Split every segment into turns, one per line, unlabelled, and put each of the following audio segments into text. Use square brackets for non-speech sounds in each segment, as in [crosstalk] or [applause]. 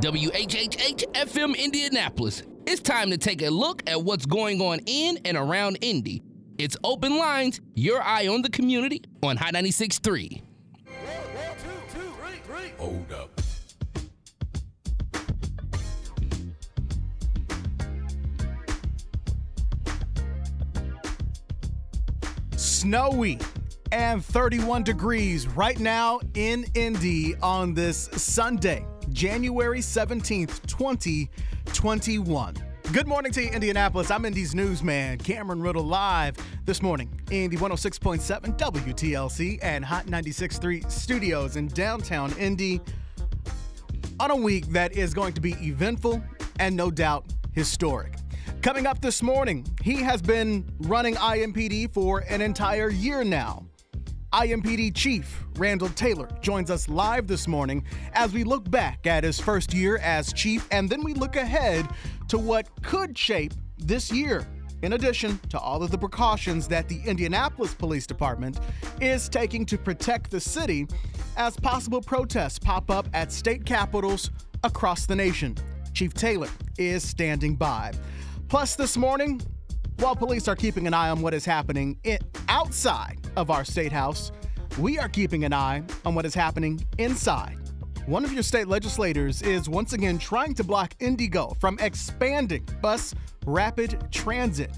WHHH FM Indianapolis. It's time to take a look at what's going on in and around Indy. It's Open Lines, your eye on the community on High 96.3.
Hold up.
Snowy and 31 degrees right now in Indy on this Sunday, January 17th, 2021. Good morning to you, Indianapolis. I'm Indy's newsman, Cameron Riddle, live this morning in the 106.7 WTLC and Hot 96.3 studios in downtown Indy on a week that is going to be eventful and no doubt historic. Coming up this morning, he has been running IMPD for an entire year now. IMPD Chief Randall Taylor joins us live this morning as we look back at his first year as chief and then we look ahead to what could shape this year. In addition to all of the precautions that the Indianapolis Police Department is taking to protect the city as possible protests pop up at state capitals across the nation. Chief Taylor is standing by. Plus, this morning, while police are keeping an eye on what is happening outside of our state house, we are keeping an eye on what is happening inside. One of your state legislators is once again trying to block IndyGo from expanding bus rapid transit.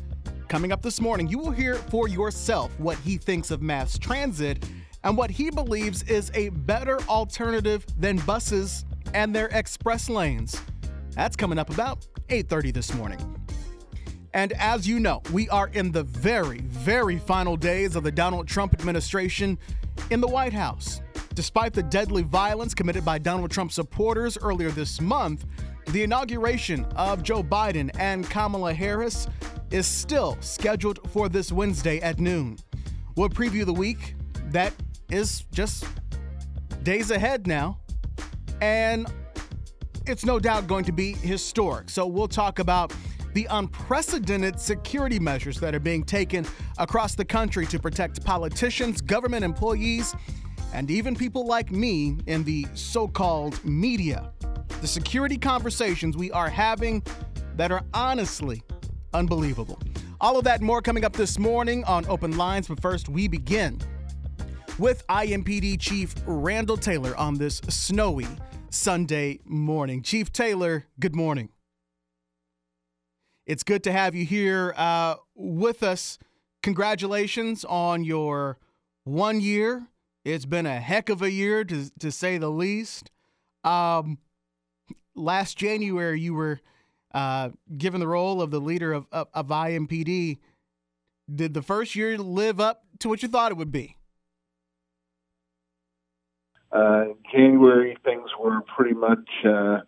Coming up this morning, you will hear for yourself what he thinks of mass transit and what he believes is a better alternative than buses and their express lanes. That's coming up about 8:30 this morning. And as you know, we are in the very, very final days of the Donald Trump administration in the White House. Despite the deadly violence committed by Donald Trump supporters earlier this month, the inauguration of Joe Biden and Kamala Harris is still scheduled for this Wednesday at noon. We'll preview the week that is just days ahead now. And it's no doubt going to be historic. So we'll talk about the unprecedented security measures that are being taken across the country to protect politicians, government employees, and even people like me in the so called media. The security conversations we are having that are honestly unbelievable. All of that more coming up this morning on Open Lines, but first we begin with IMPD Chief Randall Taylor on this snowy Sunday morning. Chief Taylor, good morning. It's good to have you here uh, with us. Congratulations on your one year. It's been a heck of a year, to, to say the least. Um, last January, you were uh, given the role of the leader of, of, of IMPD. Did the first year live up to what you thought it would be?
Uh, January, things were pretty much uh,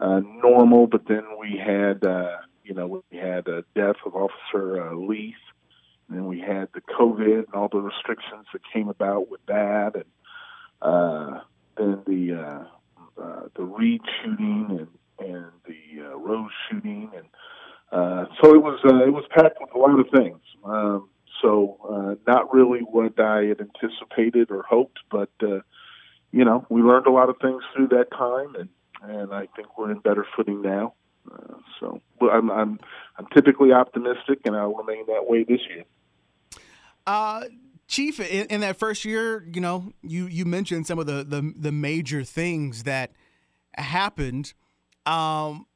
uh, normal, but then we had uh, you know, we had a death of Officer uh, Leath, and then we had the COVID and all the restrictions that came about with that, and uh, then the uh, uh, the Reed shooting and and the uh, Rose shooting, and uh, so it was uh, it was packed with a lot of things. Um, so uh, not really what I had anticipated or hoped, but uh, you know we learned a lot of things through that time, and and I think we're in better footing now. Uh, so, but I'm, I'm I'm typically optimistic, and I'll remain that way this year.
Uh, Chief, in, in, that first year, you know, you you mentioned some of the the, the major things that happened. Um,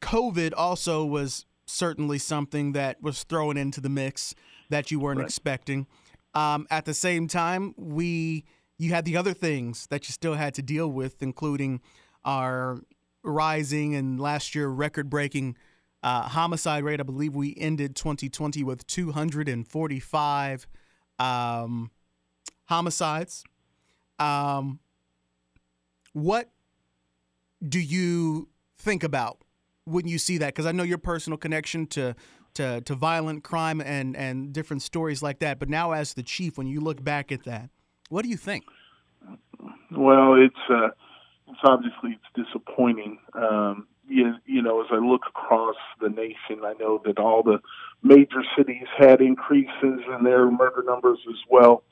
COVID also was certainly something that was thrown into the mix that you weren't right. expecting. Um, at the same time, we you had the other things that you still had to deal with, including our rising and last year record breaking uh, homicide rate. I believe we ended 2020 with 245 um, homicides. Um, what do you think about when you see that? Because I know your personal connection to, to to violent crime and and different stories like that. But now, as the chief, when you look back at that, what do you think?
Well, it's. Uh it's obviously it's disappointing. Um, you, you know, as I look across the nation, I know that all the major cities had increases in their murder numbers as well.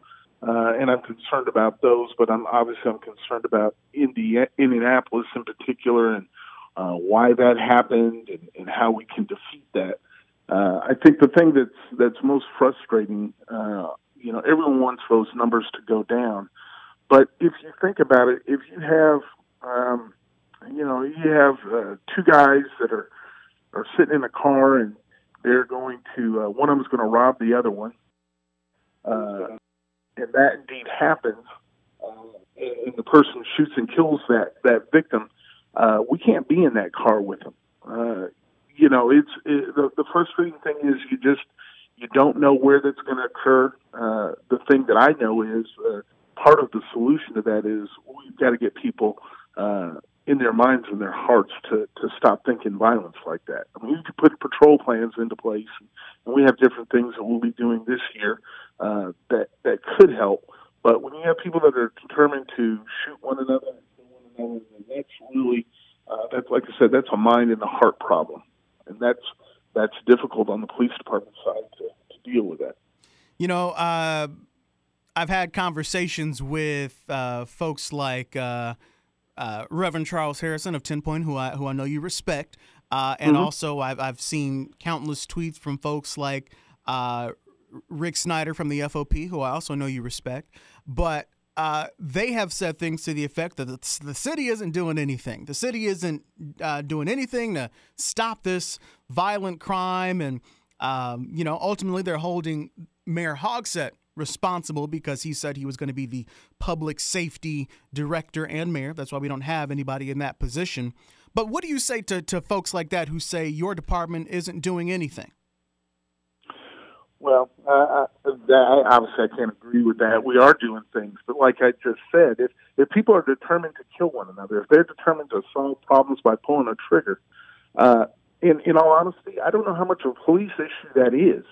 uh, and I'm concerned about those. But I'm obviously I'm concerned about Indi- Indianapolis in particular and uh, why that happened and, and how we can defeat that. Uh, I think the thing that's that's most frustrating, uh, you know, everyone wants those numbers to go down, but if you think about it, if you have, um, you know, you have uh, two guys that are are sitting in a car and they're going to uh, one of them's going to rob the other one, uh, and that indeed happens, uh, and the person shoots and kills that that victim, uh, we can't be in that car with them. Uh, you know, it's it, the, the frustrating thing is you just you don't know where that's going to occur. Uh, the thing that I know is uh, part of the solution to that is we've got to get people uh, in their minds and their hearts to to stop thinking violence like that. I mean, we could put patrol plans into place, and we have different things that we'll be doing this year uh, that that could help. But when you have people that are determined to shoot one another, one another, that's really uh, that's like I said, that's a mind and a heart problem, and that's that's difficult on the police department side to, to deal with that.
You know, uh, I've had conversations with uh, folks like uh, uh, Reverend Charles Harrison of Ten Point, who I who I know you respect, uh, and mm-hmm. also I've I've seen countless tweets from folks like Rick Snyder from the FOP, who I also know you respect, but uh, they have said things to the effect that the, the city isn't doing anything. The city isn't uh, doing anything to stop this violent crime, and um, you know, ultimately they're holding Mayor Hogsett responsible because he said he was going to be the public safety director and mayor. That's why we don't have anybody in that position. But what do you say to, to folks like that who say your department isn't doing anything?
Well, uh, I, obviously I can't agree with that. We are doing things, but like I just said, if if people are determined to kill one another, if they're determined to solve problems by pulling a trigger, uh, in in all honesty, I don't know how much of a police issue that is.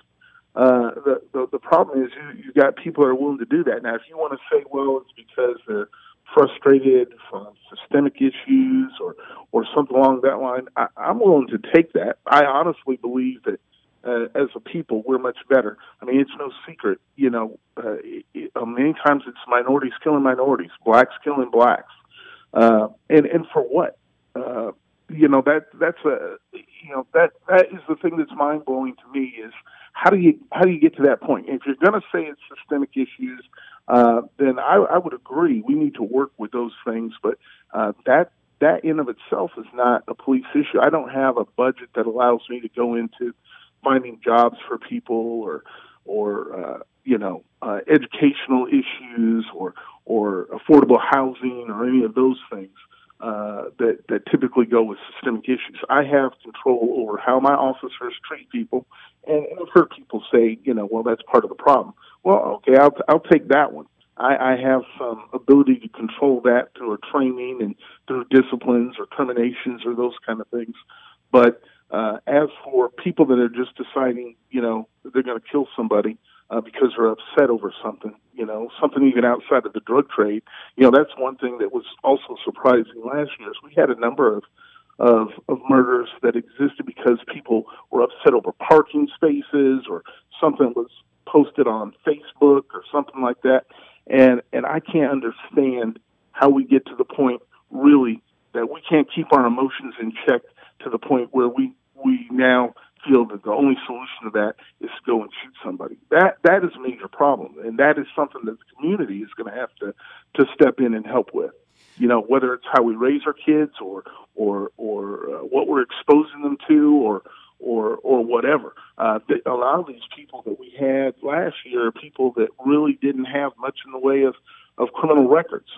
Uh, the, the the problem is you you got people that are willing to do that. Now, if you want to say, well, it's because they're frustrated from systemic issues or or something along that line, I, I'm willing to take that. I honestly believe that uh, as a people, we're much better. I mean, it's no secret, you know. Uh, it, uh, many times it's minorities killing minorities, blacks killing blacks, uh, and and for what? Uh, you know that that's a you know that that is the thing that's mind blowing to me is how do you how do you get to that point? If you're going to say it's systemic issues, uh, then I, I would agree we need to work with those things. But uh, that that in of itself is not a police issue. I don't have a budget that allows me to go into finding jobs for people or or uh, you know uh, educational issues or or affordable housing or any of those things uh, that that typically go with systemic issues. I have control over how my officers treat people, and, I've heard people say, you know, well, that's part of the problem. Well, okay, I'll I'll take that one. I, I have some ability to control that through a training and through disciplines or terminations or those kind of things, but uh, as for people that are just deciding, you know, they're going to kill somebody uh, because they're upset over something, you know, something even outside of the drug trade, you know, that's one thing that was also surprising last year. Is we had a number of of, of murders that existed because people were upset over parking spaces or something was posted on Facebook or something like that. And and I can't understand how we get to the point really that we can't keep our emotions in check to the point where we we now feel that the only solution to that is to go and shoot somebody. That that is a major problem, and that is something that the community is going to have to to step in and help with. You know, whether it's how we raise our kids, or or or uh, what we're exposing them to, or or or whatever. Uh, a lot of these people that we had last year are people that really didn't have much in the way of of criminal records.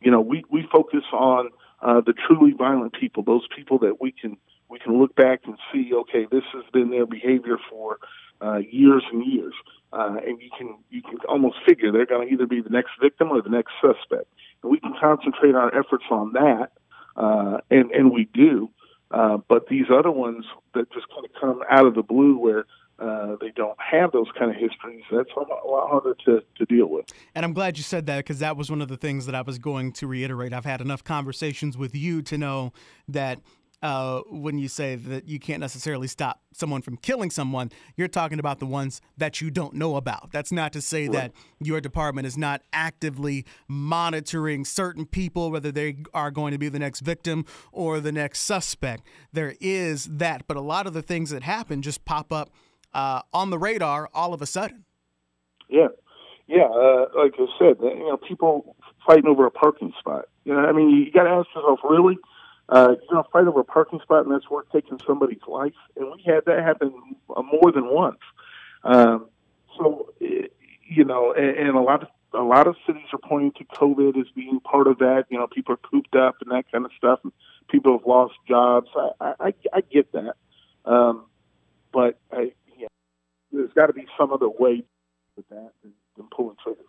You know, we we focus on uh, the truly violent people, those people that we can we can look back and see, okay, this has been their behavior for uh, years and years, uh, and you can you can almost figure they're going to either be the next victim or the next suspect, and we can concentrate our efforts on that, uh, and and we do. Uh, but these other ones that just kind of come out of the blue, where uh, they don't have those kind of histories. That's a lot harder to, to deal with.
And I'm glad you said that because that was one of the things that I was going to reiterate. I've had enough conversations with you to know that uh, when you say that you can't necessarily stop someone from killing someone. You're talking about the ones that you don't know about. That's not to say right. that your department is not actively monitoring certain people, whether they are going to be the next victim or the next suspect. There is that, but a lot of the things that happen just pop up uh, on the radar all of a sudden.
Yeah, yeah. Uh, like I said, you know, people fighting over a parking spot. You know, I mean, you got to ask yourself, really uh, you're going to fight over a parking spot, and that's worth taking somebody's life. And we had that happen uh, more than once. Um, so, you know, and, and a lot of a lot of cities are pointing to COVID as being part of that. You know, people are cooped up and that kind of stuff. And people have lost jobs. I I, I get that, um, but I, yeah, there's got to be some other way with that than, than pulling triggers.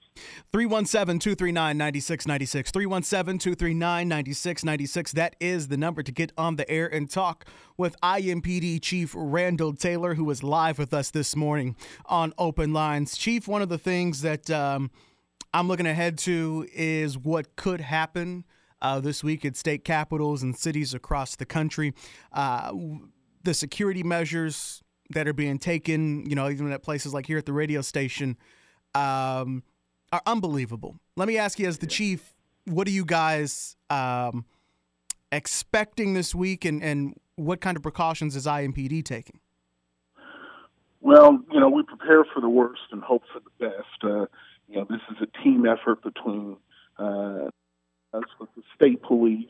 317 239 9696. 317 239 9696. That is the number to get on the air and talk with IMPD Chief Randall Taylor, who is live with us this morning on Open Lines. Chief, one of the things that um, I'm looking ahead to is what could happen uh, this week at state capitals and cities across the country. Uh, the security measures that are being taken, you know, even at places like here at the radio station. Um, are unbelievable. Let me ask you, as the chief, what are you guys um, expecting this week, and, and what kind of precautions is IMPD taking?
Well, you know, we prepare for the worst and hope for the best. Uh, you know, this is a team effort between uh, us with the state police,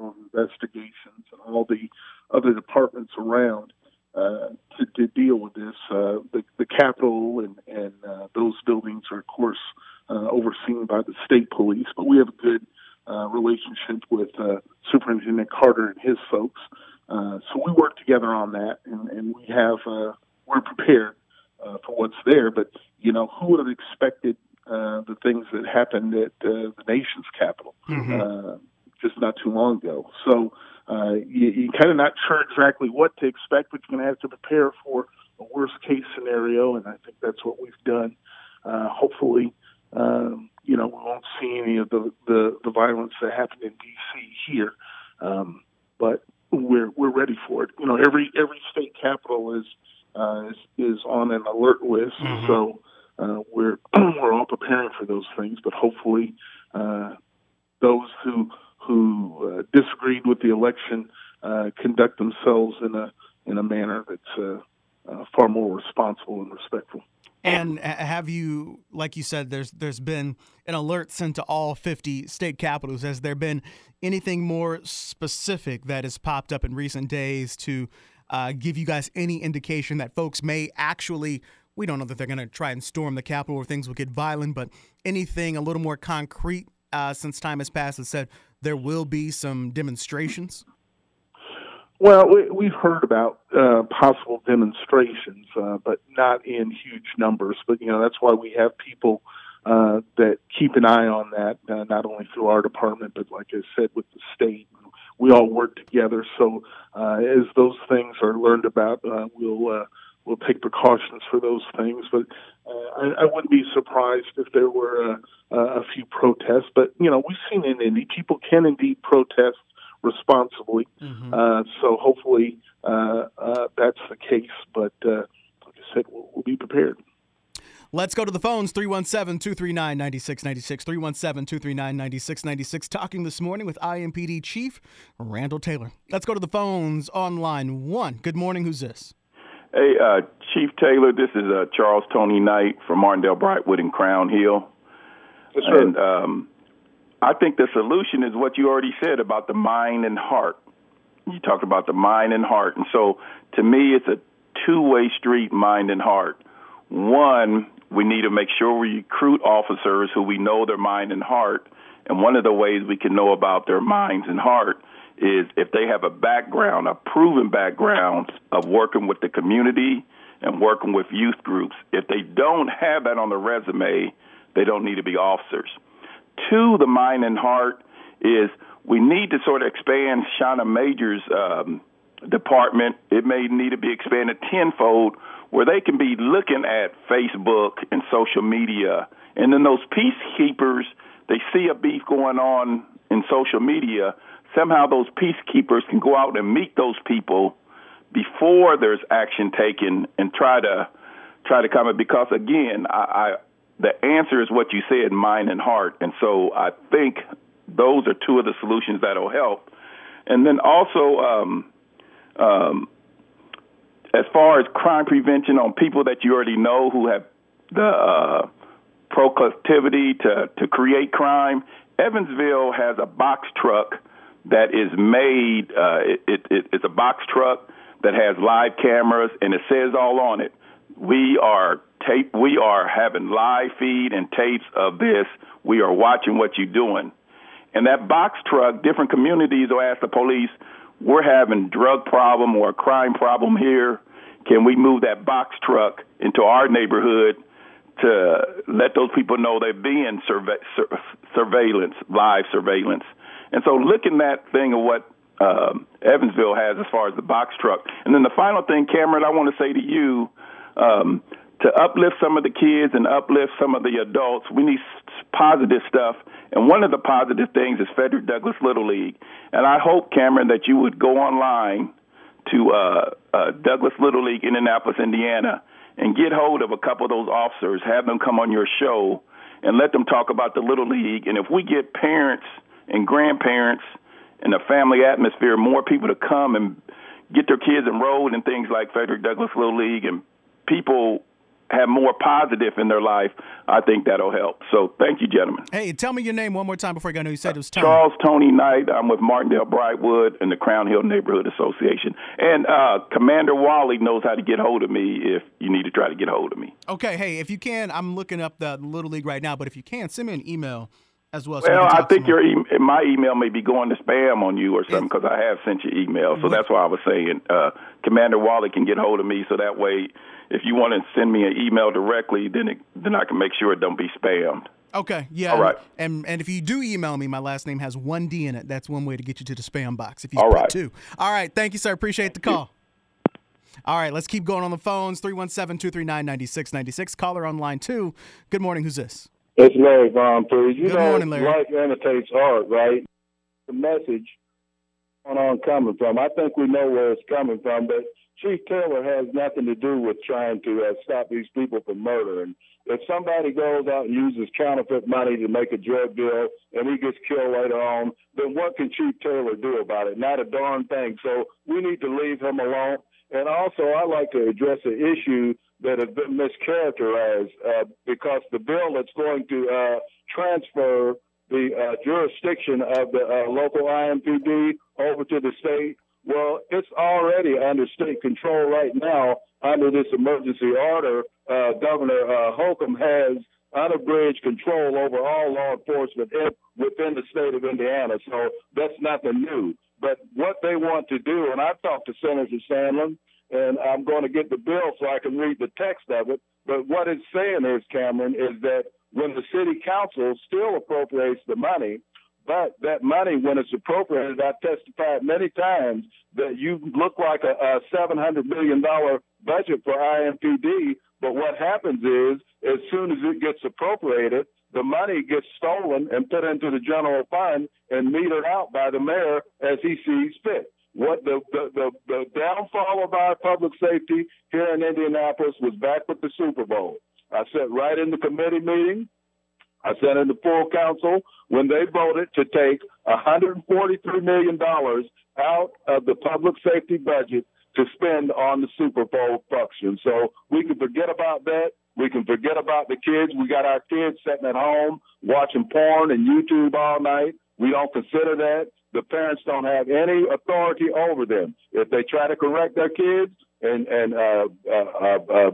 investigations, and all the other departments around uh, to, deal with this. Uh, the, the Capitol and, and uh, those buildings are, of course, uh, overseen by the state police, but we have a good uh, relationship with uh, Superintendent Carter and his folks. Uh, so we work together on that, and, and we have uh, we're prepared uh, for what's there. But you know, who would have expected uh, the things that happened at uh, the nation's capital mm-hmm. uh, just not too long ago? So uh, you, you kind of not sure exactly what to expect, but you're going to have to prepare for a worst case scenario, and I think that's what we've done. Uh, hopefully, um, you know, we won't see any of the, the, the violence that happened in D.C. here, um, but we're we're ready for it. You know, every every state capital is uh, is, is on an alert list, mm-hmm. so uh, we're [clears throat] we're all preparing for those things. But hopefully, uh, those who who uh, disagreed with the election uh, conduct themselves in a in a manner that's uh, uh, far more responsible and respectful.
And have you, like you said, there's there's been an alert sent to all 50 state capitals. Has there been anything more specific that has popped up in recent days to uh, give you guys any indication that folks may actually? We don't know that they're going to try and storm the Capitol or things will get violent, but anything a little more concrete uh, since time has passed that said there will be some demonstrations?
Well, we, have heard about uh, possible demonstrations, uh, but not in huge numbers. But you know that's why we have people uh, that keep an eye on that, uh, not only through our department, but like I said, with the state. We all work together. So uh, as those things are learned about, uh, we'll we'll take precautions for those things. But I, I wouldn't be surprised if there were a, a few protests. But you know, we've seen in Indy people can indeed protest responsibly. Mm-hmm. Uh, so hopefully uh, uh, that's the case. But uh, like I said, we'll, we'll be prepared.
Let's go to the phones 317 239 9696. 317 239 9696. Talking this morning with IMPD Chief Randall Taylor. Let's go to the phones on line one. Good morning. Who's this?
Hey, uh, Chief Taylor, this is uh, Charles Tony Knight from Martindale Brightwood and Crown Hill.
Yes, sir.
And um, I think the solution is what you already said about the mind and heart. You talked about the mind and heart. And so to me, it's a two way street, mind and heart. One, we need to make sure we recruit officers who we know their mind and heart. And one of the ways we can know about their minds and heart is if they have a background, a proven background of working with the community and working with youth groups. If they don't have that on the resume, they don't need to be officers. Two, the mind and heart is we need to sort of expand Shonna Major's um, department. It may need to be expanded tenfold where they can be looking at Facebook and social media. And then those peacekeepers, they see a beef going on in social media, somehow those peacekeepers can go out and meet those people before there's action taken and try to try to come because again, I, I the answer is what you said, mind and heart, and so I think those are two of the solutions that'll help. And then also, um, um, as far as crime prevention on people that you already know who have the uh, proclivity to to create crime, Evansville has a box truck that is made. Uh, it, it, it, it's a box truck that has live cameras, and it says all on it. We are tape. We are having live feed and tapes of this. We are watching what you're doing. And that box truck, different communities will ask the police, "We're having drug problem or a crime problem here. Can we move that box truck into our neighborhood to let those people know they're being surve- sur- surveillance, live surveillance?" And so, looking that thing of what um, Evansville has as far as the box truck. And then the final thing, Cameron, I want to say to you um, to uplift some of the kids and uplift some of the adults, we need positive stuff. And one of the positive things is Frederick Douglass Little League. And I hope, Cameron, that you would go online to uh, uh, Douglass Little League, Indianapolis, Indiana, and get hold of a couple of those officers, have them come on your show, and let them talk about the Little League. And if we get parents and grandparents – and a family atmosphere, more people to come and get their kids enrolled in things like Frederick Douglass Little League, and people have more positive in their life, I think that'll help. So thank you, gentlemen.
Hey, tell me your name one more time before I go. I know you said it was Tony.
Charles Tony Knight. I'm with Martindale Brightwood and the Crown Hill Neighborhood Association. And uh, Commander Wally knows how to get hold of me if you need to try to get hold of me.
Okay, hey, if you can, I'm looking up the Little League right now, but if you can, send me an email as well.
So well, I think your e- my email may be going to spam on you or something because I have sent you email. So that's why I was saying uh, Commander Wally can get hold of me. So that way, if you want to send me an email directly, then it, then I can make sure it don't be spammed.
Okay, yeah.
All right.
And and if you do email me, my last name has one D in it. That's one way to get you to the spam box. If you
All right.
two. All right. Thank you, sir. Appreciate the call. All right, let's keep going on the phones. 317 239 9696. Caller on line two. Good morning. Who's this?
It's Larry Vaughn, please. You
Good
know,
morning, Larry.
life imitates art, right? The message on coming from. I think we know where it's coming from, but Chief Taylor has nothing to do with trying to uh, stop these people from murder. And if somebody goes out and uses counterfeit money to make a drug deal and he gets killed later on, then what can Chief Taylor do about it? Not a darn thing. So we need to leave him alone. And also, I'd like to address an issue that have been mischaracterized uh, because the bill that's going to uh, transfer the uh, jurisdiction of the uh, local IMPD over to the state, well, it's already under state control right now under this emergency order. Uh, Governor uh, Holcomb has unabridged control over all law enforcement in, within the state of Indiana. So that's nothing new. But what they want to do, and I've talked to Senator Sandlin, and I'm going to get the bill so I can read the text of it. But what it's saying is, Cameron, is that when the city council still appropriates the money, but that money, when it's appropriated, I've testified many times that you look like a, a $700 million budget for IMPD. But what happens is, as soon as it gets appropriated, the money gets stolen and put into the general fund and metered out by the mayor as he sees fit. What the, the, the, the downfall of our public safety here in Indianapolis was back with the Super Bowl. I sat right in the committee meeting. I sat in the full council when they voted to take $143 million out of the public safety budget to spend on the Super Bowl function. So we can forget about that. We can forget about the kids. We got our kids sitting at home watching porn and YouTube all night. We don't consider that. The parents don't have any authority over them. If they try to correct their kids and and uh, uh, uh, uh,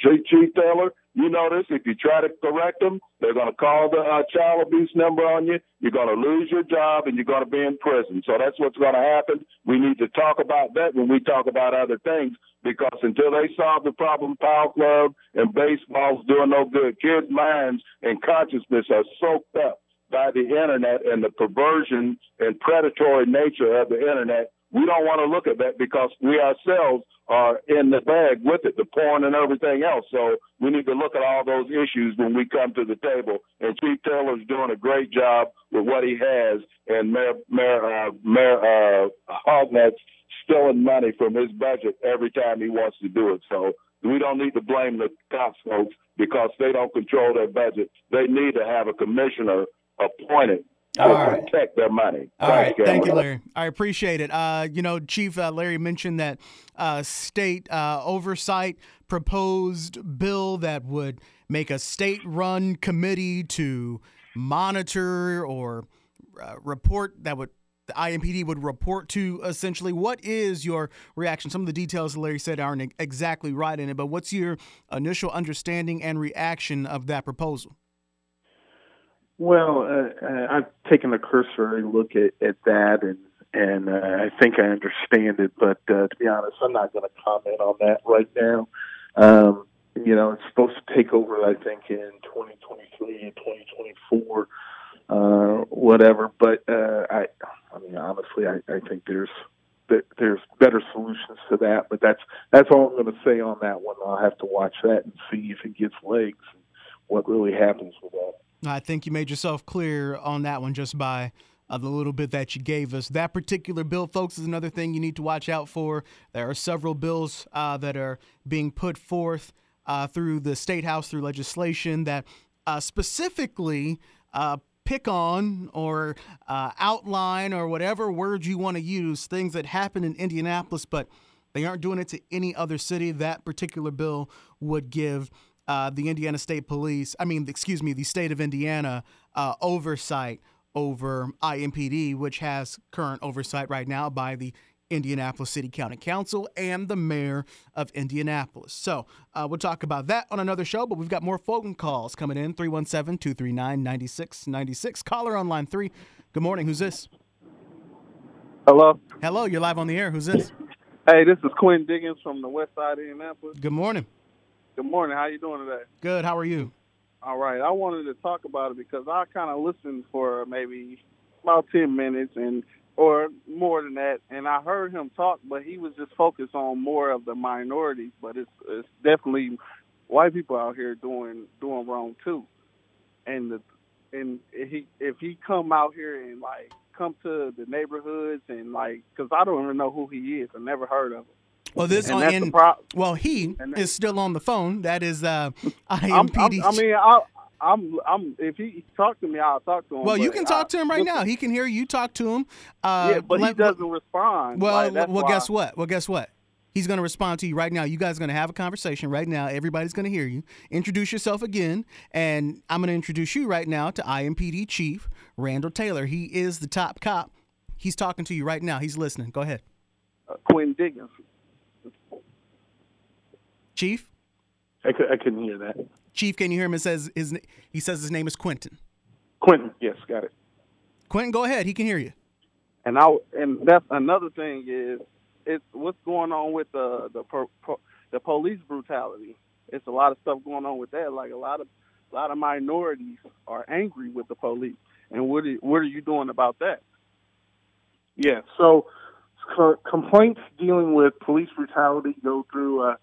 Chief, Chief Taylor, you notice if you try to correct them, they're going to call the uh, child abuse number on you. You're going to lose your job and you're going to be in prison. So that's what's going to happen. We need to talk about that when we talk about other things because until they solve the problem, Power Club and baseball's doing no good. Kids' minds and consciousness are soaked up by the internet and the perversion and predatory nature of the internet we don't want to look at that because we ourselves are in the bag with it, the porn and everything else. So we need to look at all those issues when we come to the table. And Chief Taylor's doing a great job with what he has, and Mayor Mayor uh, Mayor uh, stealing money from his budget every time he wants to do it. So we don't need to blame the cops folks because they don't control their budget. They need to have a commissioner appointed all right. protect their money.
All right. Thank you, Larry. I appreciate it. Uh, you know, Chief uh, Larry mentioned that uh, state uh, oversight proposed bill that would make a state-run committee to monitor or uh, report that would the IMPD would report to essentially. What is your reaction? Some of the details Larry said aren't exactly right in it, but what's your initial understanding and reaction of that proposal?
Well, uh, uh, I've taken a cursory look at, at that, and and uh, I think I understand it. But uh, to be honest, I'm not going to comment on that right now. Um, you know, it's supposed to take over, I think, in 2023 and 2024, uh, whatever. But uh, I, I mean, honestly, I, I think there's there's better solutions to that. But that's that's all I'm going to say on that one. I'll have to watch that and see if it gets legs and what really happens with that.
I think you made yourself clear on that one just by uh, the little bit that you gave us. That particular bill, folks, is another thing you need to watch out for. There are several bills uh, that are being put forth uh, through the state house through legislation that uh, specifically uh, pick on or uh, outline or whatever words you want to use things that happen in Indianapolis, but they aren't doing it to any other city. That particular bill would give uh, the Indiana State Police, I mean, excuse me, the state of Indiana uh, oversight over IMPD, which has current oversight right now by the Indianapolis City County Council and the mayor of Indianapolis. So uh, we'll talk about that on another show, but we've got more phone calls coming in 317 239 9696. Caller on line three. Good morning. Who's this?
Hello.
Hello. You're live on the air. Who's this?
Hey, this is Quinn Diggins from the west side of Indianapolis.
Good morning.
Good morning. How you doing today?
Good. How are you?
All right. I wanted to talk about it because I kind of listened for maybe about ten minutes and or more than that, and I heard him talk, but he was just focused on more of the minorities. But it's it's definitely white people out here doing doing wrong too. And the and if he if he come out here and like come to the neighborhoods and like because I don't even know who he is. I never heard of him.
Well, this and and, pro- well, he is still on the phone. That is uh, IMPD. [laughs]
I'm, I'm, i mean, I, I'm, I'm. If he talk to me, I'll talk to him.
Well, you can talk I, to him right now. He can hear you talk to him.
Uh, yeah, but let, he doesn't respond.
Well,
well,
why. guess what? Well, guess what? He's going to respond to you right now. You guys are going to have a conversation right now. Everybody's going to hear you. Introduce yourself again, and I'm going to introduce you right now to IMPD Chief Randall Taylor. He is the top cop. He's talking to you right now. He's listening. Go ahead.
Uh, Quinn Diggins.
Chief?
I, could, I couldn't hear that.
Chief, can you hear him? It says his, he says his name is Quentin.
Quentin, yes, got it.
Quentin, go ahead. He can hear you.
And I and that's another thing is it's what's going on with the the the police brutality. It's a lot of stuff going on with that. Like a lot of a lot of minorities are angry with the police. And what are, what are you doing about that?
Yeah, so complaints dealing with police brutality go through uh,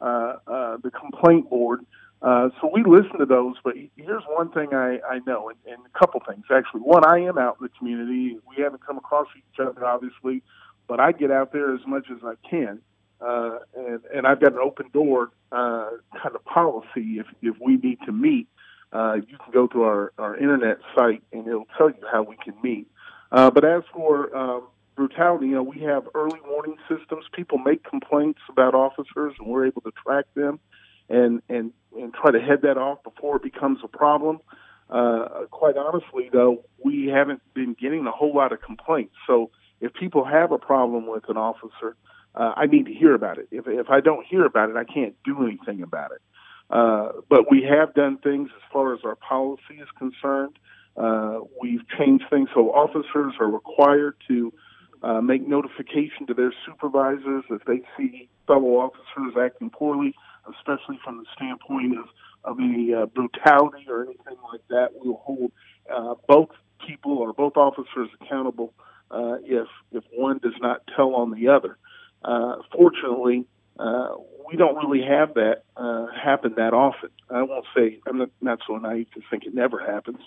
uh, uh, the complaint board. Uh, so we listen to those, but here's one thing I, I know, and, and a couple things actually. One, I am out in the community. We haven't come across each other, obviously, but I get out there as much as I can, uh, and and I've got an open door uh, kind of policy. If if we need to meet, uh, you can go to our our internet site, and it'll tell you how we can meet. Uh, but as for um, brutality. You know, we have early warning systems. People make complaints about officers, and we're able to track them and and and try to head that off before it becomes a problem. Uh, quite honestly, though, we haven't been getting a whole lot of complaints. So if people have a problem with an officer, uh, I need to hear about it. If if I don't hear about it, I can't do anything about it. Uh, but we have done things as far as our policy is concerned. Uh, we've changed things so officers are required to uh, make notification to their supervisors if they see fellow officers acting poorly, especially from the standpoint of, of any uh, brutality or anything like that. We'll hold uh, both people or both officers accountable uh, if if one does not tell on the other. Uh, fortunately, uh, we don't really have that uh, happen that often. I won't say I'm not, not so naive to think it never happens.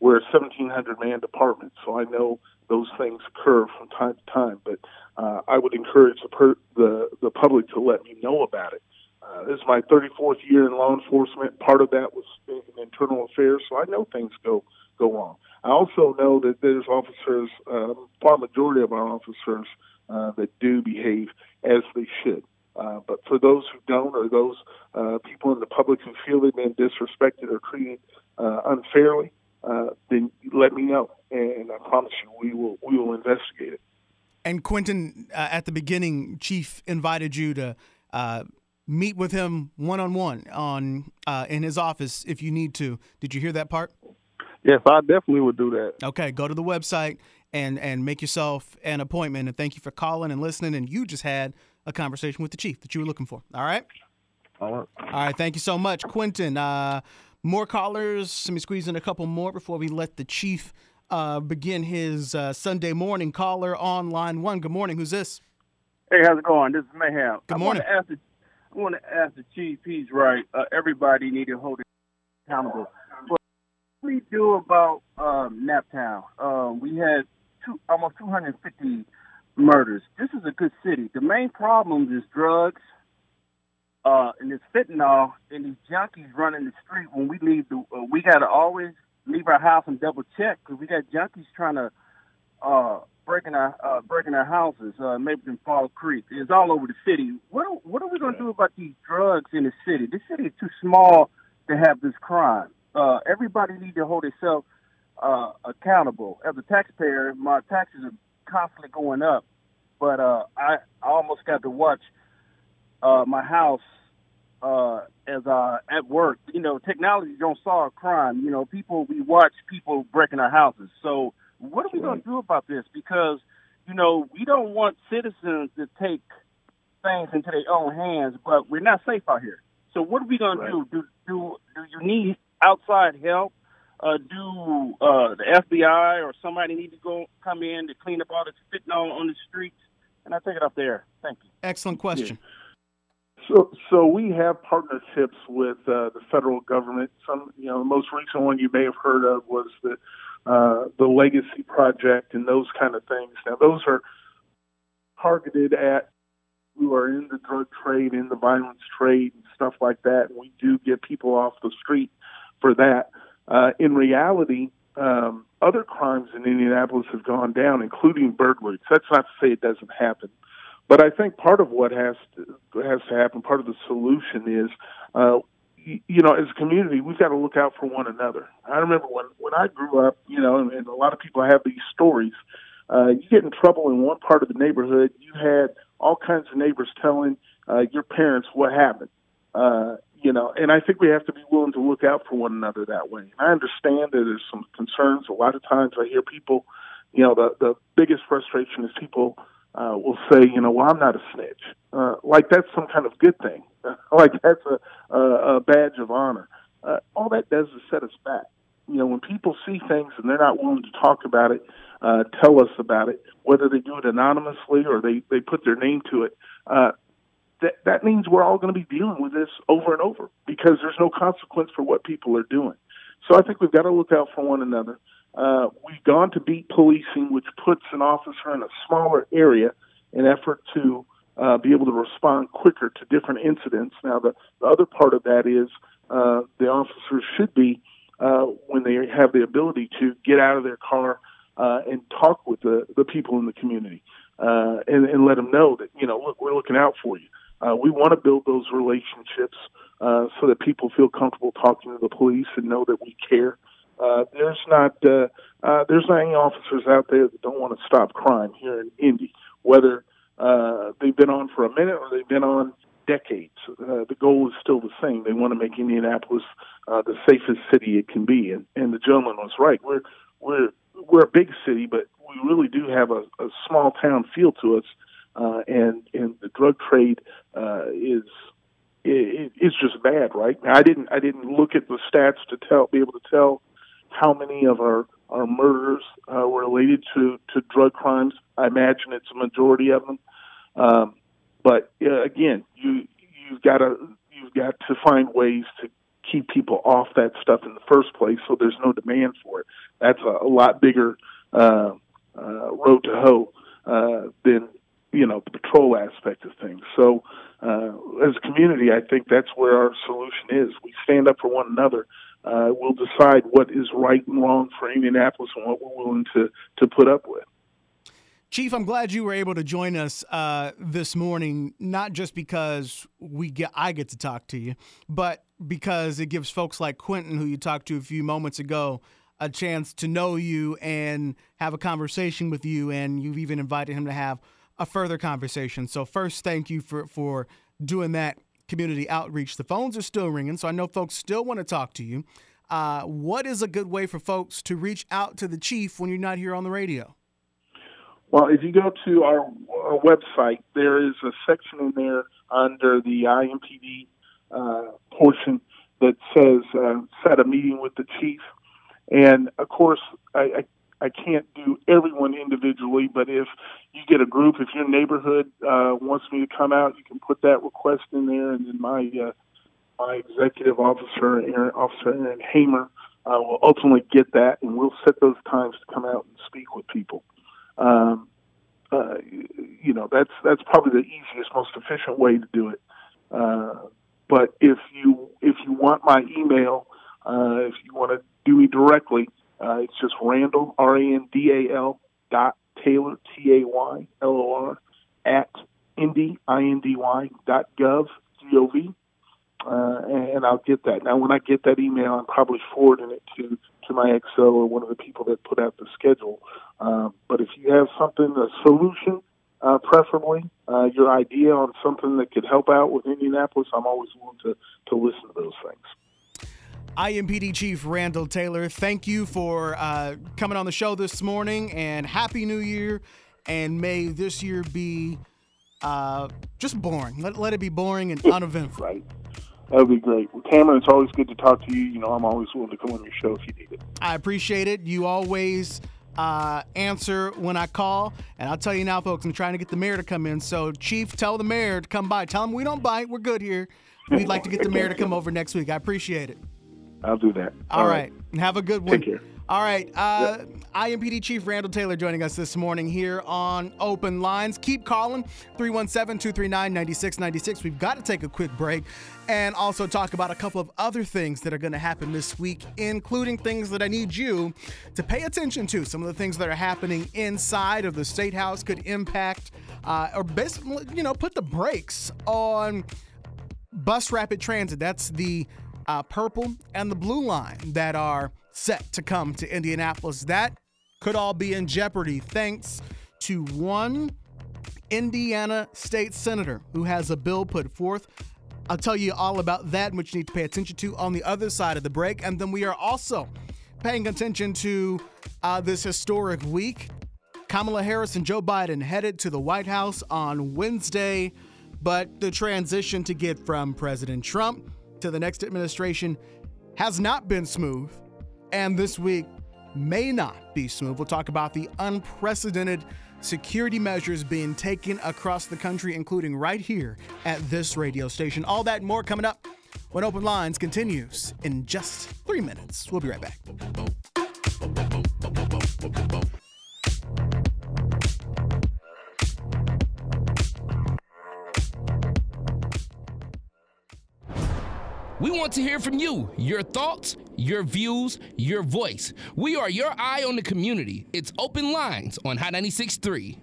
We're a 1,700 man department, so I know those things occur from time to time. But uh, I would encourage the, per- the the public to let me know about it. Uh, this is my 34th year in law enforcement. Part of that was in internal affairs, so I know things go go wrong. I also know that there's officers, uh, far majority of our officers, uh, that do behave as they should. Uh, but for those who don't, or those uh, people in the public who feel they've been disrespected or treated uh, unfairly, uh, then let me know, and I promise you, we will we will investigate it.
And Quentin, uh, at the beginning, Chief invited you to uh, meet with him one on one on in his office if you need to. Did you hear that part?
Yes, I definitely would do that.
Okay, go to the website and and make yourself an appointment. And thank you for calling and listening. And you just had a conversation with the chief that you were looking for. All right.
All right.
All right. Thank you so much, Quentin. More callers. Let me squeeze in a couple more before we let the chief uh, begin his uh, Sunday morning caller on line one. Good morning. Who's this?
Hey, how's it going? This is Mayhem.
Good morning.
I want to ask the, want to ask the chief. He's right. Uh, everybody need to hold it accountable. But what do we do about um, Naptown? Um, we had two, almost 250 murders. This is a good city. The main problem is drugs, uh, and it's fentanyl, and these junkies running the street. When we leave, the, uh, we got to always leave our house and double check because we got junkies trying to uh, breaking our uh, breaking our houses. Uh, maybe in Fall Creek. It's all over the city. What are, what are we going to do about these drugs in the city? This city is too small to have this crime. Uh, everybody need to hold themselves uh, accountable. As a taxpayer, my taxes are constantly going up, but uh, I, I almost got to watch uh, my house uh, as uh, at work. You know, technology don't solve crime. You know, people we watch people breaking our houses. So what are we going to do about this? Because you know we don't want citizens to take things into their own hands, but we're not safe out here. So what are we going
Right.
to do? Do do do you need outside help? Uh, do uh, the FBI or somebody need to go come in to clean up all this fentanyl on the streets? And I take it up there. Thank you.
Excellent question.
So, so we have partnerships with uh, the federal government. Some, you know, the most recent one you may have heard of was the uh, the Legacy Project and those kind of things. Now, those are targeted at who are in the drug trade, in the violence trade, and stuff like that. And we do get people off the street for that. Uh, in reality, um, other crimes in Indianapolis have gone down, including burglaries. That's not to say it doesn't happen. But I think part of what has to has to happen, part of the solution is, uh, you, know, as a community, we've got to look out for one another. I remember when when I grew up, you know, and, and a lot of people have these stories. Uh, you get in trouble in one part of the neighborhood, you had all kinds of neighbors telling uh, your parents what happened. Uh, you know, and I think we have to be willing to look out for one another that way. And I understand that there's some concerns. A lot of times I hear people, you know, the the biggest frustration is people uh, will say, you know, well, I'm not a snitch. Uh, like that's some kind of good thing. [laughs] like that's a, a, a badge of honor. Uh, all that does is set us back. You know, when people see things and they're not willing to talk about it, uh, tell us about it, whether they do it anonymously or they, they put their name to it, uh, that, that means we're all going to be dealing with this over and over because there's no consequence for what people are doing. So I think we've got to look out for one another. Uh, we've gone to beat policing, which puts an officer in a smaller area in effort to uh, be able to respond quicker to different incidents. Now, the, the other part of that is uh, the officers should be, uh, when they have the ability to get out of their car uh, and talk with the, the people in the community uh, and, and let them know that, you know, look, we're looking out for you. Uh, we want to build those relationships uh, so that people feel comfortable talking to the police and know that we care. Uh, there's not uh, uh, there's not any officers out there that don't want to stop crime here in Indy, whether uh, they've been on for a minute or they've been on decades. Uh, the goal is still the same. They want to make Indianapolis uh, the safest city it can be. And, and the gentleman was right. We're we're we're a big city, but we really do have a, a small town feel to us. Uh, and and the drug trade uh, is it, it's just bad, right? I didn't I didn't look at the stats to tell be able to tell how many of our are murders uh, related to, to drug crimes. I imagine it's a majority of them. Um, but uh, again, you you've got to you've got to find ways to keep people off that stuff in the first place, so there's no demand for it. That's a, a lot bigger uh, uh, road to hoe uh, than you know the patrol aspect of things. So, uh, as a community, I think that's where our solution is. We stand up for one another. Uh, we'll decide what is right and wrong for Indianapolis and what we're willing to to put up with.
Chief, I'm glad you were able to join us uh, this morning, not just because we get I get to talk to you, but because it gives folks like Quentin, who you talked to a few moments ago, a chance to know you and have a conversation with you, and you've even invited him to have a further conversation. So first, thank you for for doing that community outreach. The phones are still ringing, so I know folks still want to talk to you. Uh, what is a good way for folks to reach out to the chief when you're not here on the radio?
Well, if you go to our, our website, there is a section in there under the IMPD uh, portion that says uh, set a meeting with the chief. And of course, I, I, I can't do everyone individually, but if you get a group, if your neighborhood uh, wants me to come out, you can put that request in there, and then my uh, my executive officer, Aaron, Officer Aaron Hamer, uh, will ultimately get that, and we'll set those times to come out and speak with people. Um, uh, you know, that's that's probably the easiest, most efficient way to do it. Uh, but if you if you want my email, uh, if you want to do me directly, uh, it's just Randall R A N D A L dot Taylor T A Y L O R at indy I N D Y dot gov G O V, uh, and I'll get that. Now, when I get that email, I'm probably forwarding it to to my XO or one of the people that put out the schedule. Um, but if you have something, a solution, uh, preferably uh, your idea on something that could help out with Indianapolis, I'm always willing to to listen to those things.
IMPD Chief Randall Taylor, thank you for uh, coming on the show this morning and Happy New Year. And may this year be uh, just boring. Let, let it be boring and uneventful.
right. That would be great. Well, Cameron, it's always good to talk to you. You know, I'm always willing to come on your show if you need it.
I appreciate it. You always uh, answer when I call. And I'll tell you now, folks, I'm trying to get the mayor to come in. So, Chief, tell the mayor to come by. Tell him we don't bite. We're good here. We'd like to get the mayor to come over next week. I appreciate it.
I'll do that.
All, All right. right. Have a good one.
Take care.
All right. Uh, yep. IMPD Chief Randall Taylor joining us this morning here on Open Lines. Keep calling 317 239 9696. We've got to take a quick break and also talk about a couple of other things that are going to happen this week, including things that I need you to pay attention to. Some of the things that are happening inside of the State House could impact uh, or basically, you know, put the brakes on bus rapid transit. That's the uh, purple and the blue line that are set to come to Indianapolis. That could all be in jeopardy thanks to one Indiana state senator who has a bill put forth. I'll tell you all about that, which you need to pay attention to on the other side of the break. And then we are also paying attention to uh, this historic week. Kamala Harris and Joe Biden headed to the White House on Wednesday, but the transition to get from President Trump to the next administration has not been smooth and this week may not be smooth. We'll talk about the unprecedented security measures being taken across the country, including right here at this radio station. All that more coming up when Open Lines continues in just three minutes. We'll be right back.
We want to hear from you, your thoughts, your views, your voice. We are your eye on the community. It's Open Lines on High 96.3.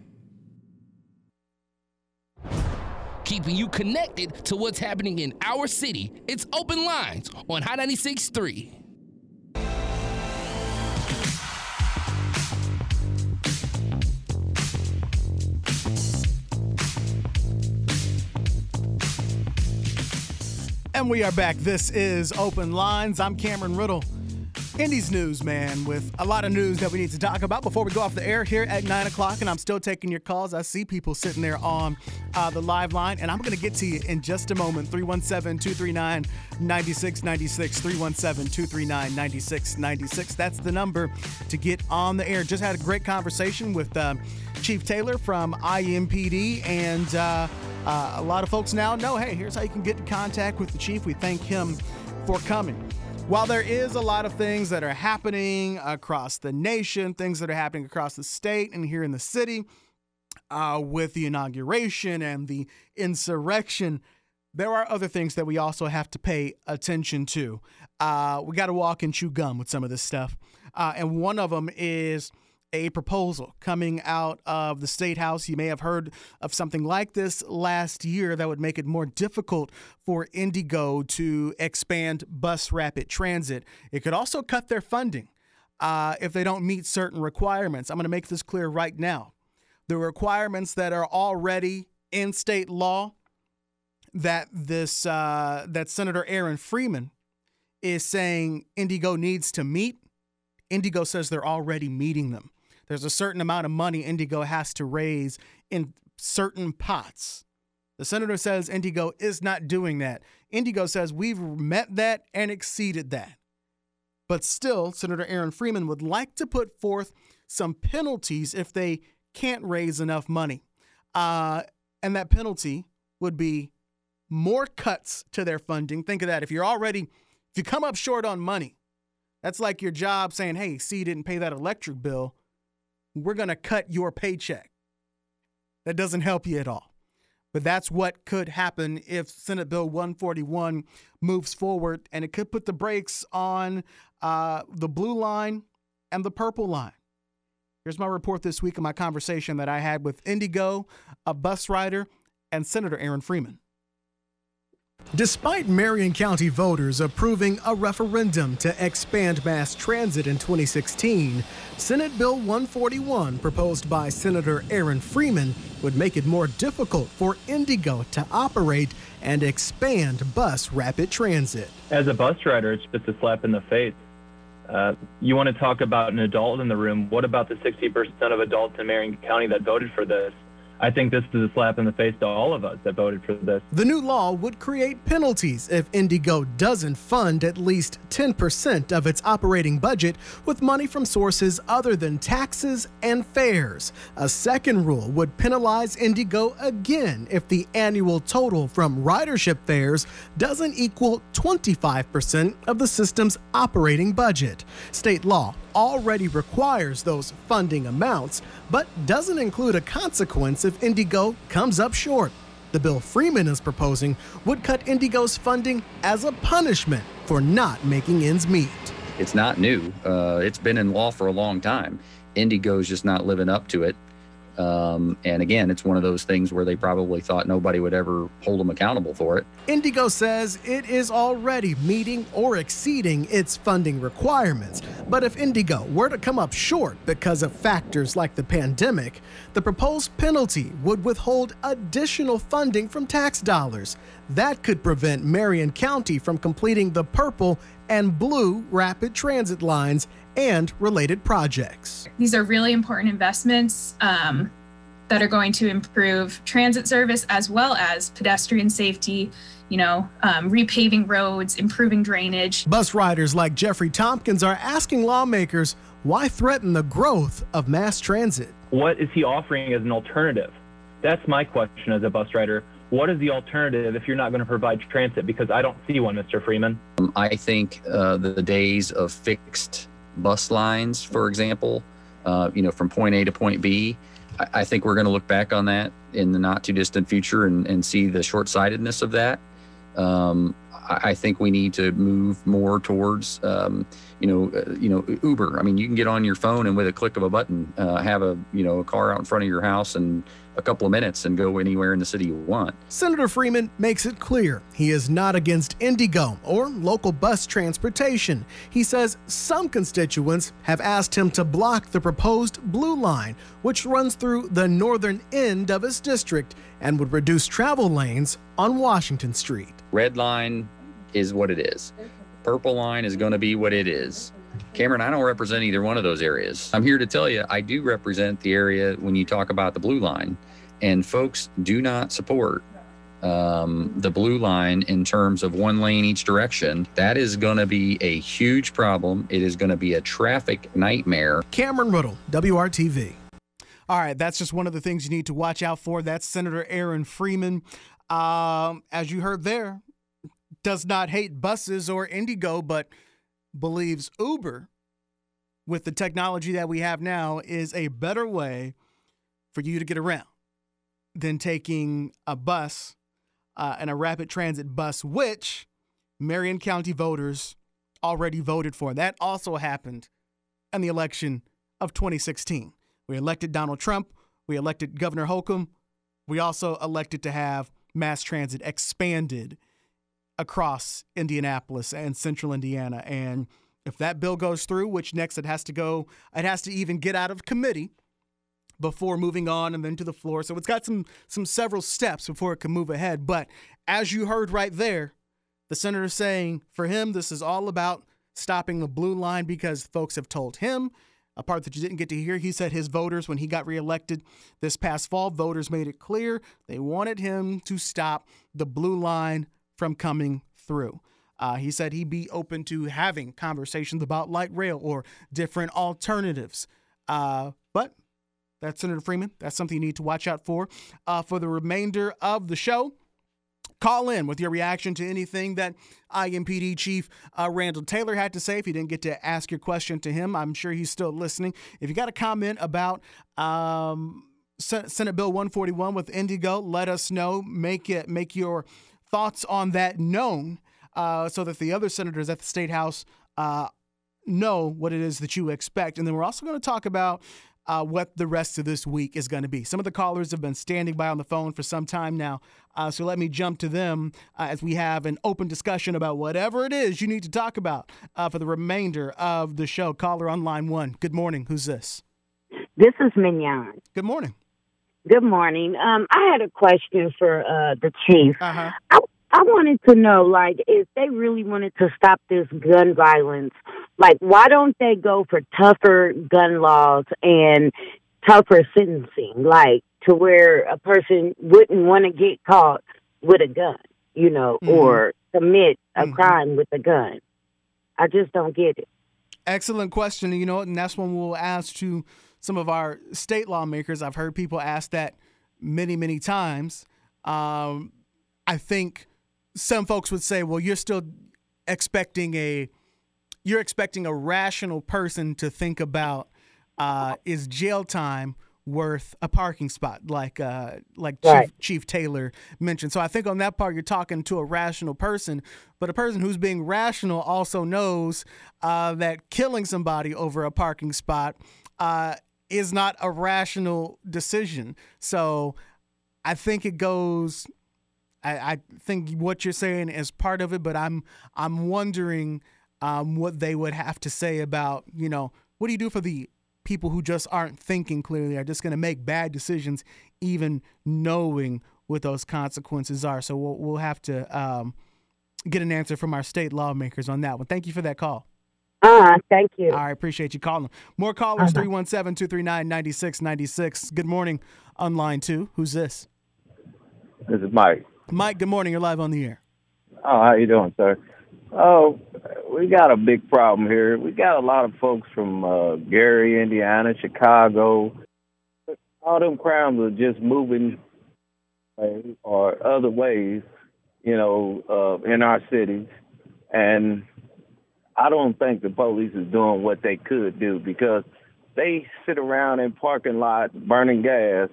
Keeping you connected to what's happening in our city. It's Open Lines on High 96.3.
And we are back. This is Open Lines. I'm Cameron Riddle. Indies news, man, with a lot of news that we need to talk about before we go off the air here at 9 o'clock. And I'm still taking your calls. I see people sitting there on uh, the live line, and I'm going to get to you in just a moment. 317 239 9696. 317 239 9696. That's the number to get on the air. Just had a great conversation with uh, Chief Taylor from IMPD, and uh, uh, a lot of folks now know hey, here's how you can get in contact with the Chief. We thank him for coming. While there is a lot of things that are happening across the nation, things that are happening across the state and here in the city, uh, with the inauguration and the insurrection, there are other things that we also have to pay attention to. Uh, we got to walk and chew gum with some of this stuff. Uh, and one of them is a proposal coming out of the state house. You may have heard of something like this last year that would make it more difficult for IndyGo to expand bus rapid transit. It could also cut their funding uh, if they don't meet certain requirements. I'm going to make this clear right now. The requirements that are already in state law that this uh, that Senator Aaron Freeman is saying IndyGo needs to meet. IndyGo says they're already meeting them. There's a certain amount of money IndyGo has to raise in certain pots. The senator says IndyGo is not doing that. IndyGo says we've met that and exceeded that. But still, Senator Aaron Freeman would like to put forth some penalties if they can't raise enough money. Uh, and that penalty would be more cuts to their funding. Think of that. If you're already, if you come up short on money, that's like your job saying, hey, see, you didn't pay that electric bill we're going to cut your paycheck. That doesn't help you at all. But that's what could happen if Senate Bill 141 moves forward, and it could put the brakes on uh, the blue line and the purple line. Here's my report this week of my conversation that I had with IndyGo, a bus rider, and Senator Aaron Freeman. Despite Marion County voters approving a referendum to expand mass transit in 2016, Senate Bill 141, proposed by Senator Aaron Freeman, would make it more difficult for IndyGo to operate and expand bus rapid transit.
As a bus rider, it's just a slap in the face. Uh, you want to talk about an adult in the room? What about the 60% of adults in Marion County that voted for this? I think this is a slap in the face to all of us that voted for this.
The new law would create penalties if IndyGo doesn't fund at least 10% of its operating budget with money from sources other than taxes and fares. A second rule would penalize IndyGo again if the annual total from ridership fares doesn't equal 25% of the system's operating budget. State law already requires those funding amounts, but doesn't include a consequence if IndyGo comes up short. The bill Freeman is proposing would cut IndyGo's funding as a punishment for not making ends meet.
It's not new. Uh, it's been in law for a long time. IndyGo's just not living up to it. Um, and again, it's one of those things where they probably thought nobody would ever hold them accountable for it.
IndyGo says it is already meeting or exceeding its funding requirements. But if IndyGo were to come up short because of factors like the pandemic, the proposed penalty would withhold additional funding from tax dollars. That could prevent Marion County from completing the purple and blue rapid transit lines and related projects.
These are really important investments um, that are going to improve transit service as well as pedestrian safety. You know, um, repaving roads, improving drainage.
Bus riders like Jeffrey Tompkins are asking lawmakers why threaten the growth of mass transit.
What is he offering as an alternative? That's my question as a bus rider. What is the alternative if you're not going to provide transit? Because I don't see one, Mr. Freeman.
Um, I think uh, the days of fixed bus lines, for example, uh, you know, from point A to point B. I, I think we're going to look back on that in the not too distant future and, and see the short sightedness of that. Um, I, I, think we need to move more towards, um, you know, uh, you know, Uber. I mean, you can get on your phone and with a click of a button, uh, have a, you know, a car out in front of your house and a couple of minutes and go anywhere in the city you want.
Senator Freeman makes it clear he is not against IndyGo or local bus transportation. He says some constituents have asked him to block the proposed Blue Line, which runs through the northern end of his district and would reduce travel lanes on Washington Street.
Red line is what it is. Purple line is going to be what it is. Cameron, I don't represent either one of those areas. I'm here to tell you, I do represent the area when you talk about the blue line, and folks do not support um, the blue line in terms of one lane each direction. That is going to be a huge problem. It is going to be a traffic nightmare.
Cameron Riddle, WRTV. All right, that's just one of the things you need to watch out for. That's Senator Aaron Freeman. Um, as you heard there, does not hate buses or IndyGo, but believes Uber, with the technology that we have now, is a better way for you to get around than taking a bus uh, and a rapid transit bus, which Marion County voters already voted for. That also happened in the election of 2016. We elected Donald Trump. We elected Governor Holcomb. We also elected to have mass transit expanded across Indianapolis and central Indiana. And if that bill goes through, which next it has to go, it has to even get out of committee before moving on and then to the floor. So it's got some some several steps before it can move ahead. But as you heard right there, the senator saying for him this is all about stopping the blue line because folks have told him a part that you didn't get to hear. He said his voters, when he got reelected this past fall, voters made it clear they wanted him to stop the blue line from coming through. Uh, he said he'd be open to having conversations about light rail or different alternatives. Uh, but that's Senator Freeman. That's something you need to watch out for. Uh, for the remainder of the show, call in with your reaction to anything that IMPD Chief uh, Randall Taylor had to say. If you didn't get to ask your question to him, I'm sure he's still listening. If you got a comment about um, Senate Bill 141 with IndyGo, let us know. Make it make your thoughts on that known, uh, so that the other senators at the state house uh, know what it is that you expect. And then we're also going to talk about uh, what the rest of this week is going to be. Some of the callers have been standing by on the phone for some time now. Uh, so let me jump to them uh, as we have an open discussion about whatever it is you need to talk about uh, for the remainder of the show. Caller on line one. Good morning. Who's this?
This is Mignon.
Good morning.
Good morning. Um, I had a question for uh, the chief.
Uh-huh.
I, I wanted to know, like, if they really wanted to stop this gun violence, like, why don't they go for tougher gun laws and tougher sentencing, like, to where a person wouldn't want to get caught with a gun, you know,
Mhm.
or commit a
Mhm.
crime with a gun? I just don't get it.
Excellent question. You know, and that's one we'll ask to some of our state lawmakers. I've heard people ask that many, many times. Um, I think some folks would say, well, you're still expecting a you're expecting a rational person to think about uh, is jail time worth a parking spot like uh, like
Right.
Chief, Chief Taylor mentioned. So I think on that part you're talking to a rational person, but a person who's being rational also knows uh, that killing somebody over a parking spot uh, is not a rational decision. So I think it goes. I, I think what you're saying is part of it, but I'm I'm wondering um, what they would have to say about you know what do you do for the people who just aren't thinking clearly, are just going to make bad decisions, even knowing what those consequences are. So we'll we'll have to um, get an answer from our state lawmakers on that one. Thank you for that call.
Uh, thank you.
I appreciate you calling. More callers,
Uh-huh.
317 239 9696. Good morning on line two. Who's this?
This is Mike.
Mike, good morning. You're live on the air.
Oh, how you doing, sir? Oh, we got a big problem here. We got a lot of folks from uh, Gary, Indiana, Chicago. All them crimes are just moving uh, or other ways, you know, uh, in our cities. And I don't think the police is doing what they could do because they sit around in parking lots burning gas,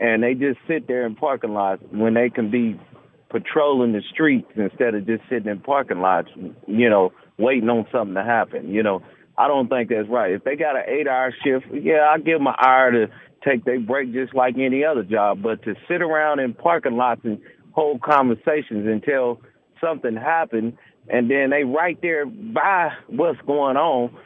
and they just sit there in parking lots when they can be patrolling the streets instead of just sitting in parking lots, you know, waiting on something to happen. You know, I don't think that's right. If they got an eight hour shift, yeah, I'll give them an hour to take their break just like any other job. But to sit around in parking lots and hold conversations until something happened and then they right there by what's going on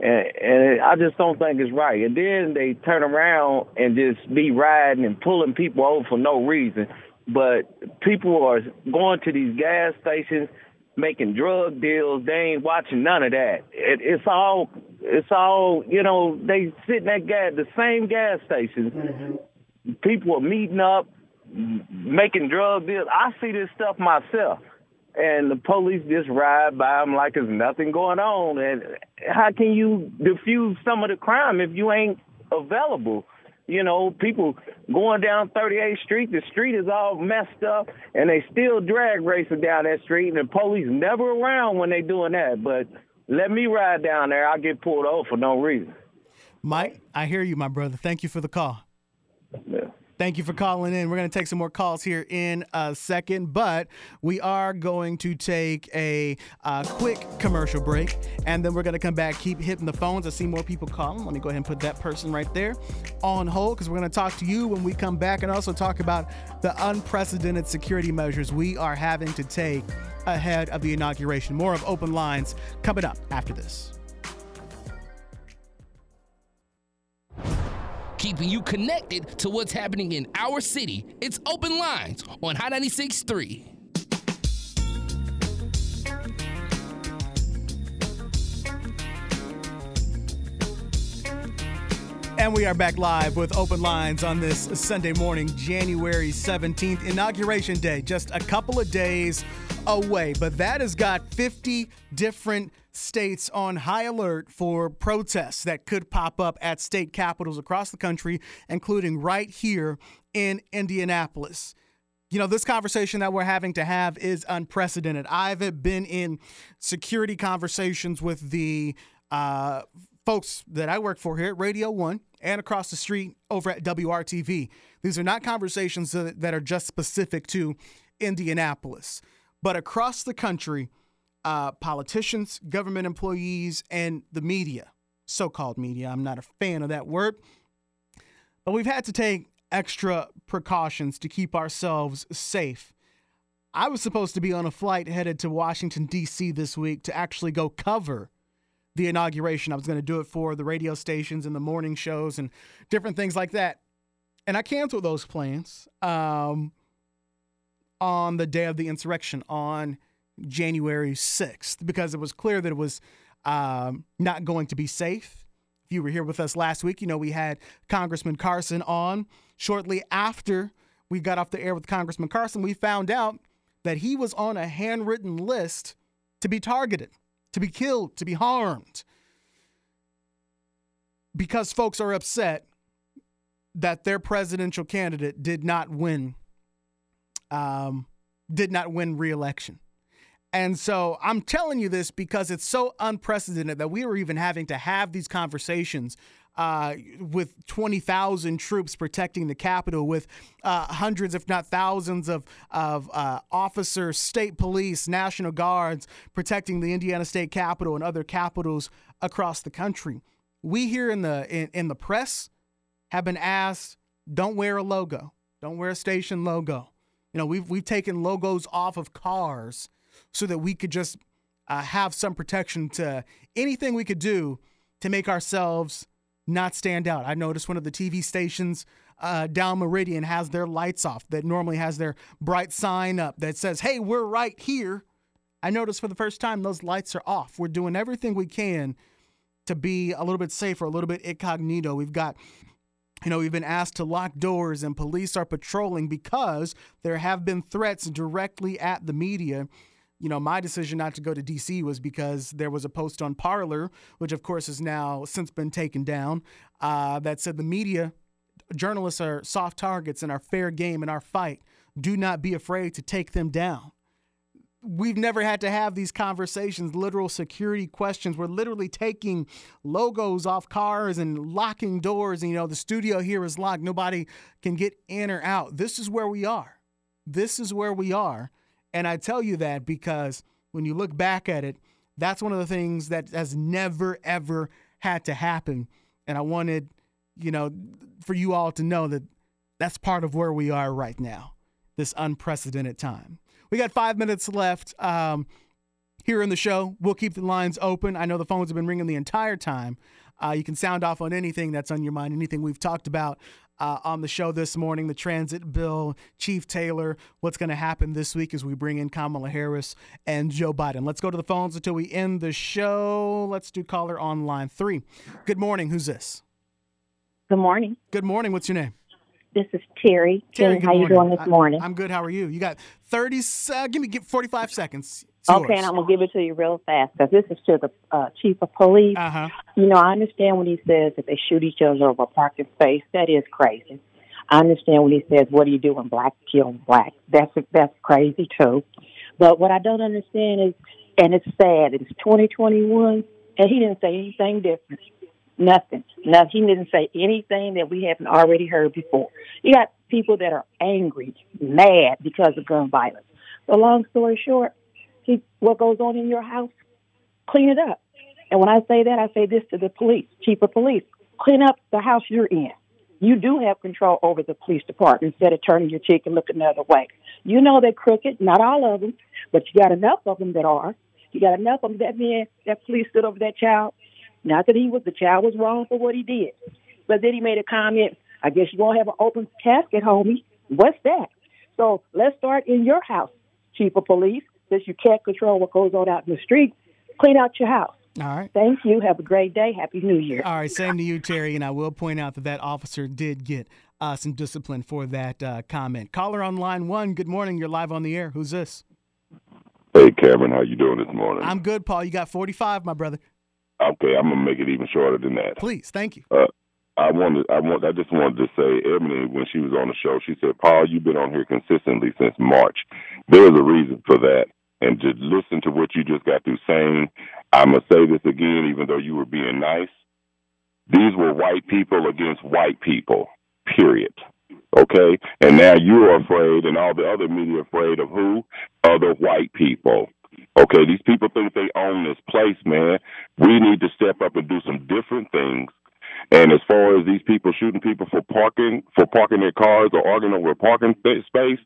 and, and I just don't think it's right. And then they turn around and just be riding and pulling people over for no reason. But people are going to these gas stations, making drug deals. They ain't watching none of that. It, it's all, it's all, you know, they sitting at gas, the same gas stations. Mm-hmm. People are meeting up, making drug deals. I see this stuff myself. And the police just ride by them like there's nothing going on. And how can you diffuse some of the crime if you ain't available? You know, people going down 38th Street, the street is all messed up, and they still drag racing down that street, and the police never around when they doing that. But let me ride down there, I'll get pulled over for no reason.
Mike, I hear you, my brother. Thank you for the call.
Yeah.
Thank you for calling in. We're going to take some more calls here in a second, but we are going to take a quick commercial break, and then we're going to come back, keep hitting the phones. I see more people calling. Let me go ahead and put that person right there on hold because we're going to talk to you when we come back and also talk about the unprecedented security measures we are having to take ahead of the inauguration. More of Open Lines coming up after this.
Keeping you connected to what's happening in our city. It's Open Lines on Hot 96.3.
And we are back live with open lines on this Sunday morning, January 17th, Inauguration Day, just a couple of days away. But that has got 50 different states on high alert for protests that could pop up at state capitals across the country, including right here in Indianapolis. You know, this conversation that we're having to have is unprecedented. I've been in security conversations with the uh, folks that I work for here at Radio One and across the street over at WRTV. These are not conversations that are just specific to Indianapolis, but across the country, uh, politicians, government employees, and the media, so called media. I'm not a fan of that word. But we've had to take extra precautions to keep ourselves safe. I was supposed to be on a flight headed to Washington, D.C. this week to actually go cover the inauguration. I was going to do it for the radio stations and the morning shows and different things like that. And I canceled those plans um, on the day of the insurrection on January 6th because it was clear that it was um, not going to be safe. If you were here with us last week, you know we had Congressman Carson on. Shortly after we got off the air with Congressman Carson, we found out that he was on a handwritten list to be targeted, to be killed, to be harmed. Because folks are upset that their presidential candidate did not win um, did not win re-election. And so I'm telling you this because it's so unprecedented that we were even having to have these conversations uh, with 20,000 troops protecting the Capitol, with uh, hundreds, if not thousands, of, of uh, officers, state police, National Guards protecting the Indiana State Capitol and other capitals across the country. We here in the in, in the press have been asked, don't wear a logo, don't wear a station logo. You know, we've we've taken logos off of cars so that we could just uh, have some protection to anything we could do to make ourselves not stand out. I noticed one of the TV stations uh, down Meridian has their lights off that normally has their bright sign up that says, hey, we're right here. I noticed for the first time those lights are off. We're doing everything we can to be a little bit safer, a little bit incognito. We've got you know, we've been asked to lock doors and police are patrolling because there have been threats directly at the media you know, my decision not to go to DC was because there was a post on Parler, which of course has now since been taken down, uh, that said the media, journalists are soft targets and are fair game in our fight. Do not be afraid to take them down. We've never had to have these conversations, literal security questions. We're literally taking logos off cars and locking doors. And, you know, the studio here is locked. Nobody can get in or out. This is where we are. This is where we are. And I tell you that because when you look back at it, that's one of the things that has never, ever had to happen. And I wanted, you know, for you all to know that that's part of where we are right now, this unprecedented time. We got five minutes left um, here in the show. We'll keep the lines open. I know the phones have been ringing the entire time. Uh, you can sound off on anything that's on your mind, anything we've talked about uh, on the show this morning. The transit bill, Chief Taylor, what's going to happen this week as we bring in Kamala Harris and Joe Biden. Let's go to the phones until we end the show. Let's do caller on line three. Good morning. Who's this?
Good morning.
Good morning. What's your name?
This is Terry.
Terry,
Terry how you doing this morning?
I'm good. How are you? You got 30. Uh, give me give 45 seconds. It's
okay,
yours.
and I'm gonna give it to you real fast because this is to the uh, chief of police.
Uh-huh.
You know, I understand when he says that they shoot each other over a parking space. That is crazy. I understand when he says, "What do you do when black kill black?" That's that's crazy too. But what I don't understand is, and it's sad. It's 2021, and he didn't say anything different. Nothing. Nothing. He didn't say anything that we haven't already heard before. You got people that are angry, mad because of gun violence. So long story short, he, what goes on in your house, clean it up. And when I say that, I say this to the police, chief of police, clean up the house you're in. You do have control over the police department instead of turning your cheek and looking the other way. You know they're crooked, not all of them, but you got enough of them that are. You got enough of them. That man, that police stood over that child. Not that he was, the child was wrong for what he did. But then he made a comment, I guess you won't have an open casket, homie. What's that? So let's start in your house, chief of police, since you can't control what goes on out in the street. Clean out your house.
All right.
Thank you. Have a great day. Happy New Year.
All right, same to you, Terry. And I will point out that that officer did get uh, some discipline for that uh, comment. Caller on line one. Good morning. You're live on the air. Who's this?
Hey, Cameron, how you doing this morning?
I'm good, Paul. You got 45, my brother.
Okay, I'm gonna make it even shorter than that.
Please, thank you.
Uh, I wanted, I want, I just wanted to say, Ebony, when she was on the show, she said, "Paul, you've been on here consistently since March. There's a reason for that." And to listen to what you just got through saying, I'm gonna say this again, even though you were being nice. These were white people against white people. Period. Okay, and now you are afraid, and all the other media afraid of who? Other white people. Okay, these people think they own this place, man. We need to step up and do some different things. And as far as these people shooting people for parking, for parking their cars or arguing over a parking space,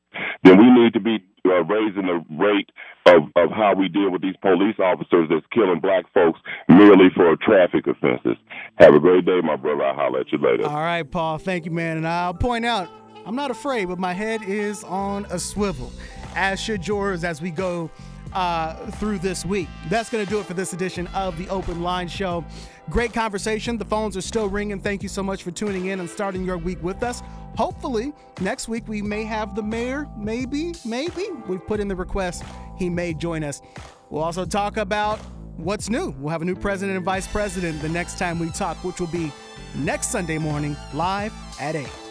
then we need to be uh, raising the rate of, of how we deal with these police officers that's killing black folks merely for traffic offenses. Have a great day, my brother. I'll holler at you later.
All right, Paul. Thank you, man. And I'll point out, I'm not afraid, but my head is on a swivel, as should yours as we go uh, through this week. That's going to do it for this edition of the Open Line Show. Great conversation. The phones are still ringing. Thank you so much for tuning in and starting your week with us. Hopefully, next week we may have the mayor. Maybe, maybe. We've put in the request. He may join us. We'll also talk about what's new. We'll have a new president and vice president the next time we talk, which will be next Sunday morning, live at 8.